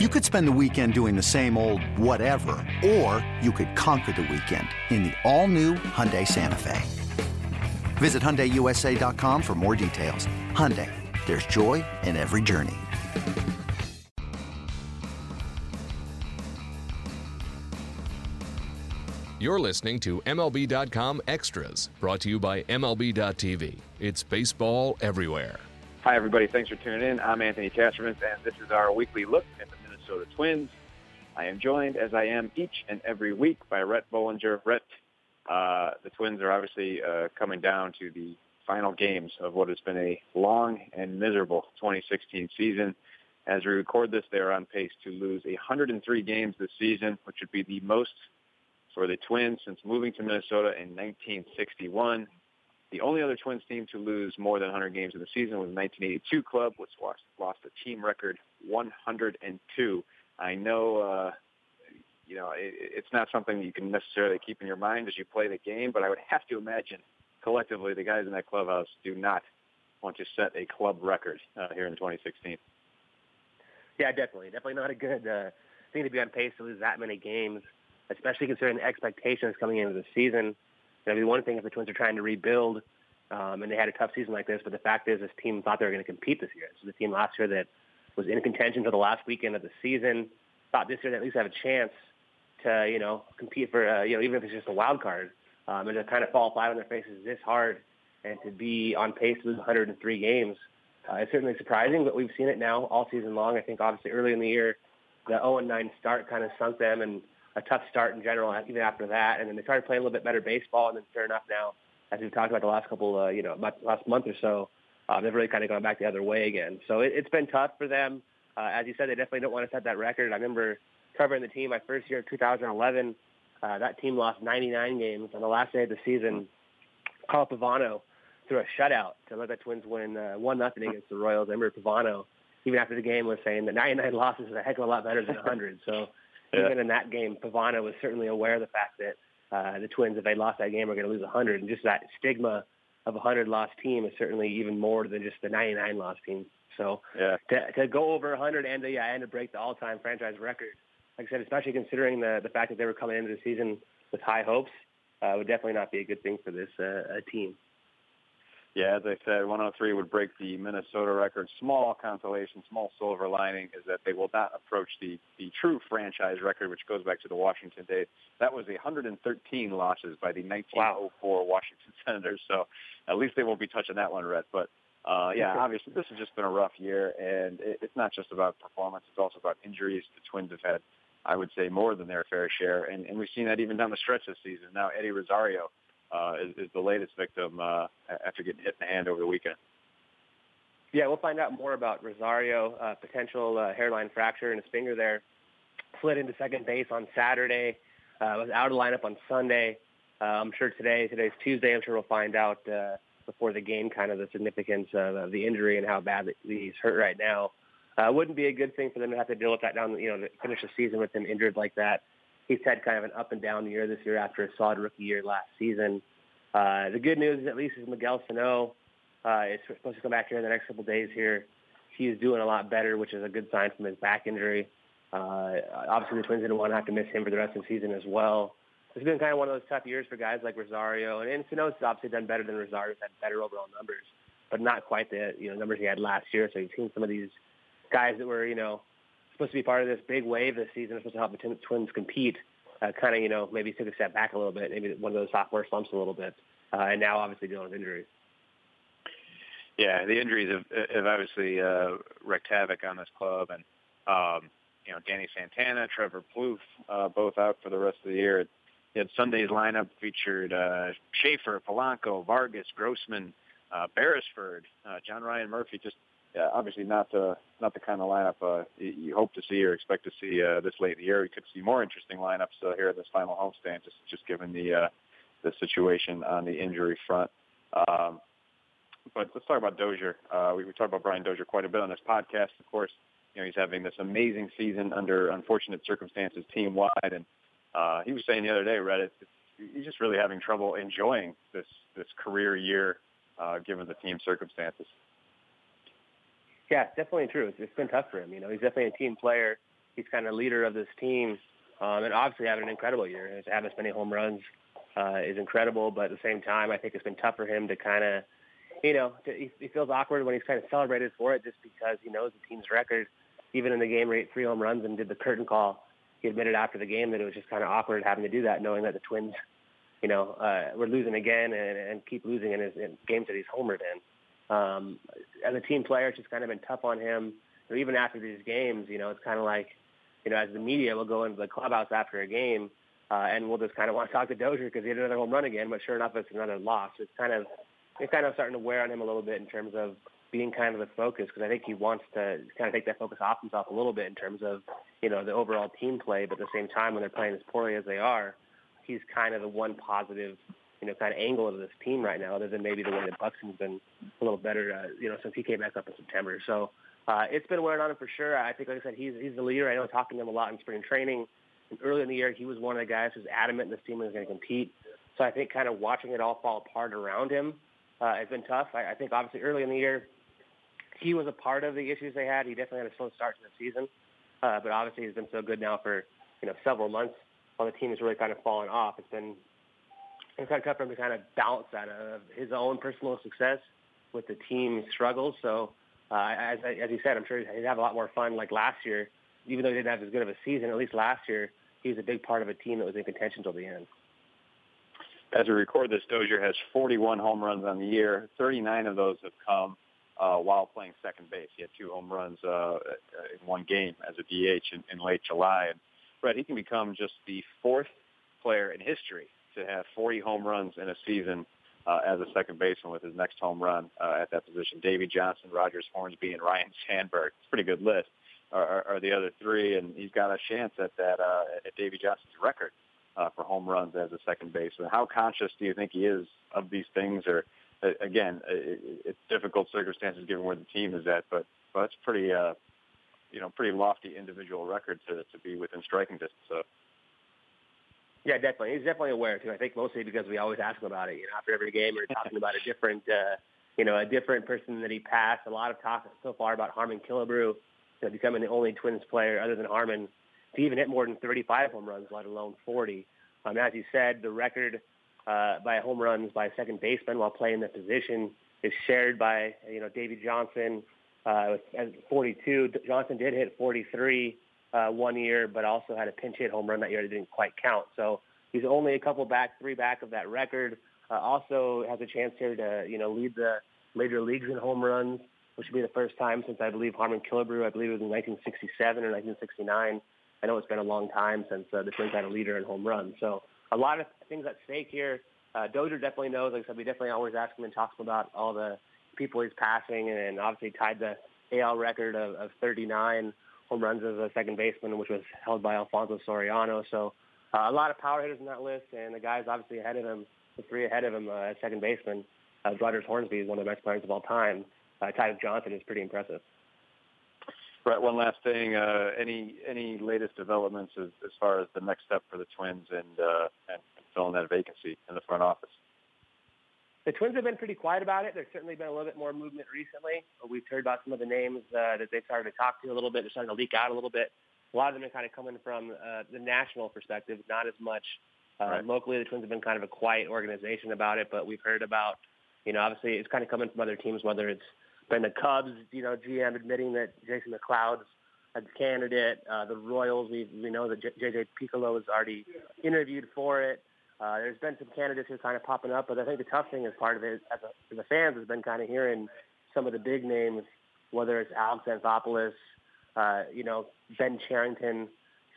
You could spend the weekend doing the same old whatever, or you could conquer the weekend in the all-new Hyundai Santa Fe. Visit HyundaiUSA.com for more details. Hyundai, there's joy in every journey. You're listening to MLB.com Extras, brought to you by MLB.tv. It's baseball everywhere. Hi, everybody. Thanks for tuning in. I'm Anthony Castrovince, and this is our weekly look at the Minnesota Twins. I am joined, as I am each and every week, by Rhett Bollinger. Rhett, uh, the Twins are obviously uh, coming down to the final games of what has been a long and miserable 2016 season. As we record this, they are on pace to lose 103 games this season, which would be the most for the Twins since moving to Minnesota in 1961. The only other Twins team to lose more than 100 games in the season was the 1982 club, which lost, lost a team record 102. I know, uh, you know, it, it's not something you can necessarily keep in your mind as you play the game, but I would have to imagine collectively the guys in that clubhouse do not want to set a club record uh, here in 2016. Yeah, definitely. Definitely not a good uh, thing to be on pace to lose that many games especially considering the expectations coming into the season. That'd be one thing if the Twins are trying to rebuild um, and they had a tough season like this. But the fact is, this team thought they were going to compete this year. This is the team last year that was in contention for the last weekend of the season. Thought this year they at least have a chance to, you know, compete for, uh, you know, even if it's just a wild card. Um, and to kind of fall flat on their faces this hard and to be on pace to lose 103 games. Uh, it's certainly surprising, but we've seen it now all season long. I think obviously early in the year, the 0-9 start kind of sunk them, and a tough start in general, even after that. And then they started playing a little bit better baseball. And then fair enough now, as we've talked about the last couple, uh, you know, last month or so, uh, they've really kind of gone back the other way again. So it, it's been tough for them. Uh, as you said, they definitely don't want to set that record. I remember covering the team my first year, 2011. Uh, that team lost 99 games on the last day of the season. Carl Pavano threw a shutout to let the Twins win uh, one nothing against the Royals. I remember Pavano, even after the game, was saying that 99 losses is a heck of a lot better than 100. So yeah. even in that game, Pavano was certainly aware of the fact that uh, the Twins, if they lost that game, are going to lose 100. And just that stigma of a 100 loss team is certainly even more than just the 99 loss team. So yeah. to, to go over 100 and to, yeah, and to break the all-time franchise record, like I said, especially considering the, the fact that they were coming into the season with high hopes, uh, would definitely not be a good thing for this uh, team. Yeah, as I said, 103 would break the Minnesota record. Small consolation, small silver lining is that they will not approach the, the true franchise record, which goes back to the Washington days. That was 113 losses by the 1904 wow. Washington Senators. So at least they won't be touching that one, Rhett. But uh, yeah, obviously this has just been a rough year, and it, it's not just about performance; it's also about injuries. The Twins have had, I would say, more than their fair share, and, and we've seen that even down the stretch this season. Now Eddie Rosario uh, is, is the latest victim uh, after getting hit in the hand over the weekend. Yeah, we'll find out more about Rosario, uh, potential uh, hairline fracture in his finger there. Slid into second base on Saturday. Uh, was out of lineup on Sunday. Uh, I'm sure today, today's Tuesday, I'm sure we'll find out uh, before the game kind of the significance of the injury and how bad he's hurt right now. Uh, wouldn't be a good thing for them to have to deal with that down, you know, to finish the season with him injured like that he's had kind of an up and down year this year after a solid rookie year last season. Uh, the good news, is at least, is Miguel Sano uh, is supposed to come back here in the next couple days. Here, he's doing a lot better, which is a good sign from his back injury. Uh, obviously, the Twins didn't want to have to miss him for the rest of the season as well. It's been kind of one of those tough years for guys like Rosario, and, and Sano's obviously done better than Rosario. Had better overall numbers, but not quite the you know numbers he had last year. So you've seen some of these guys that were you know supposed to be part of this big wave this season, supposed to help the Twins compete, uh, kind of, you know, maybe took a step back a little bit, maybe one of those sophomore slumps a little bit, uh, and now obviously dealing with injuries. Yeah, the injuries have, have obviously uh, wreaked havoc on this club, and um, you know, Danny Santana, Trevor Plouffe, uh, both out for the rest of the year. Had Sunday's lineup featured uh, Schaefer, Polanco, Vargas, Grossman, uh, Beresford, uh, John Ryan Murphy, just yeah, obviously not the not the kind of lineup uh, you hope to see or expect to see uh, this late in the year. We could see more interesting lineups uh, here at this final homestand, just just given the uh, the situation on the injury front. Um, but let's talk about Dozier. Uh, we, we talked about Brian Dozier quite a bit on this podcast. Of course, you know he's having this amazing season under unfortunate circumstances, team wide, and uh, he was saying the other day, Rhett, he's just really having trouble enjoying this this career year uh, given the team circumstances. Yeah, definitely true. It's, it's been tough for him. You know, he's definitely a team player. he's kind of leader of this team, um, and obviously having an incredible year. Having as many home runs uh, is incredible, but at the same time, I think it's been tough for him to kind of, you know, to, he, he feels awkward when he's kind of celebrated for it just because he knows the team's record. Even in the game where he three home runs and did the curtain call, he admitted after the game that it was just kind of awkward having to do that, knowing that the Twins, you know, uh, were losing again and, and keep losing in his in games that he's homered in. Um, as a team player, it's just kind of been tough on him. Or even after these games, you know, it's kind of like, you know, as the media will go into the clubhouse after a game uh, and we'll just kind of want to talk to Dozier because he had another home run again. But sure enough, it's another loss. It's kind of it's kind of starting to wear on him a little bit in terms of being kind of the focus because I think he wants to kind of take that focus off himself a little bit in terms of you know the overall team play. But at the same time, when they're playing as poorly as they are, he's kind of the one positive you know kind of angle of this team right now, other than maybe the way that Buxton's been a little better uh, you know since he came back up in September. So. Uh, it's been wearing on him for sure. I think, like I said, he's he's the leader. I know talking to him a lot in spring training. And early in the year, he was one of the guys who's adamant this team was going to compete. So I think kind of watching it all fall apart around him uh, has been tough. I, I think obviously early in the year, he was a part of the issues they had. He definitely had a slow start to the season, uh, but obviously he's been so good now for you know several months while the team has really kind of fallen off. It's been it's kind of tough for him to kind of balance that of his own personal success with the team struggles. So uh, as as he said, I'm sure he'd have a lot more fun like last year even though he didn't have as good of a season, at least last year, he was a big part of a team that was in contention till the end. As we record this, Dozier has 41 home runs on the year. 39 of those have come uh, while playing second base. He had two home runs uh, in one game as a DH in, in late July. And Rhett, he can become just the fourth player in history to have 40 home runs in a season uh, as a second baseman with his next home run uh, at that position. Davey Johnson, Rogers Hornsby, and Ryne Sandberg. It's a pretty good list are, are the other three, and he's got a chance at that uh, at Davey Johnson's record uh, for home runs as a second baseman. How conscious do you think he is of these things? Or uh, again, it, it's difficult circumstances given where the team is at, but but it's pretty uh, you know pretty lofty individual record to to be within striking distance of. Yeah, definitely. He's definitely aware too. I think mostly because we always ask him about it. You know, after every game, we're talking about a different, uh, you know, a different person that he passed. A lot of talk so far about Harmon Killebrew know, becoming the only Twins player other than Harmon to even hit more than 35 home runs, let alone 40. Um, as you said, the record uh, by home runs by second baseman while playing the position is shared by you know Davey Johnson uh, at 42. Johnson did hit 43 uh, one year, but also had a pinch hit home run that year that didn't quite count. So he's only a couple back, three back of that record. Uh, also has a chance here to you know lead the major leagues in home runs which would be the first time since I believe Harmon Killebrew, I believe it was in 1967 or 1969. I know it's been a long time since uh, the Twins had a leader in home runs. So a lot of things at stake here. Uh, Dozier definitely knows. Like I said, we definitely always ask him and talk about all the people he's passing, and obviously tied the AL record of, of 39 home runs as a second baseman, which was held by Alfonso Soriano. So uh, a lot of power hitters in that list, and the guys obviously ahead of him, the three ahead of him uh, at second baseman. Uh, Rogers Hornsby is one of the best players of all time uh, Johnson is pretty impressive. Right. One last thing. Uh, any any latest developments as, as far as the next step for the Twins and uh, and filling that vacancy in the front office? The Twins have been pretty quiet about it. There's certainly been a little bit more movement recently. We've heard about some of the names uh, that they've started to talk to a little bit. They're starting to leak out a little bit. A lot of them are kind of coming from uh, the national perspective, not as much uh, right. locally. The Twins have been kind of a quiet organization about it, but we've heard about, you know, obviously it's kind of coming from other teams, whether it's been the Cubs, you know, GM admitting that Jason McLeod's a candidate. Uh, the Royals, we we know that JJ Picollo has already interviewed for it. Uh, there's been some candidates who are kind of popping up, but I think the tough thing as part of it, as, a, as the fans, has been kind of hearing some of the big names, whether it's Alex Anthopoulos, uh, you know, Ben Cherington,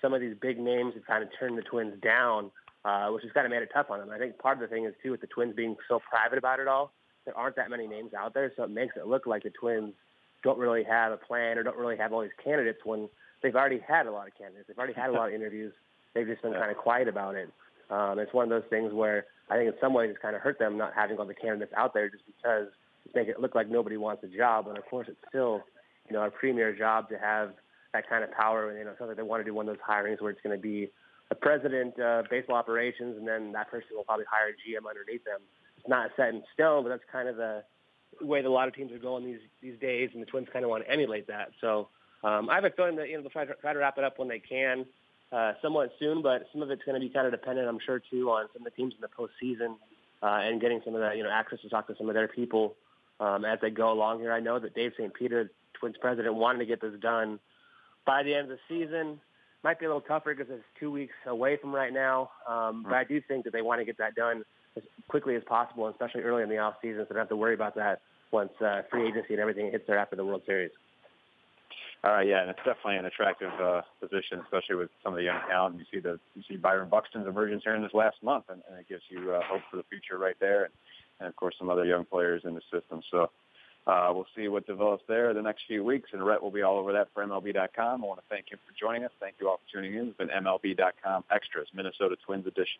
some of these big names have kind of turned the Twins down, uh, which has kind of made it tough on them. I think part of the thing is too with the Twins being so private about it all there aren't that many names out there, so it makes it look like the Twins don't really have a plan or don't really have all these candidates when they've already had a lot of candidates. They've already had a lot of interviews. They've just been kind of quiet about it. Um, it's one of those things where I think in some ways it's kind of hurt them not having all the candidates out there just because it's making it look like nobody wants a job. And of course, it's still, you know, a premier job to have that kind of power. And, you know, it sounds like they want to do one of those hirings where it's going to be a president of uh, baseball operations, and then that person will probably hire a GM underneath them It's not set in stone, but that's kind of the way that a lot of teams are going these these days, and the Twins kind of want to emulate that. So Um, I have a feeling that you know they'll try to, try to wrap it up when they can, uh, somewhat soon. But some of it's going to be kind of dependent, I'm sure, too, on some of the teams in the postseason uh, and getting some of the you know access to talk to some of their people um, as they go along here. I know that Dave St. Peter, Twins president, wanted to get this done by the end of the season. Might be a little tougher because it's two weeks away from right now, um, but I do think that they want to get that done as quickly as possible, especially early in the off season, so they don't have to worry about that once uh, free agency and everything hits there after the World Series. Uh, yeah, and it's definitely an attractive uh, position, especially with some of the young talent. You see the you see Byron Buxton's emergence here in this last month, and, and it gives you uh, hope for the future right there, and, and of course some other young players in the system. So uh, we'll see what develops there the next few weeks, and Rhett will be all over that for MLB.com. I want to thank him for joining us. Thank you all for tuning in. It's been MLB.com Extras, Minnesota Twins edition.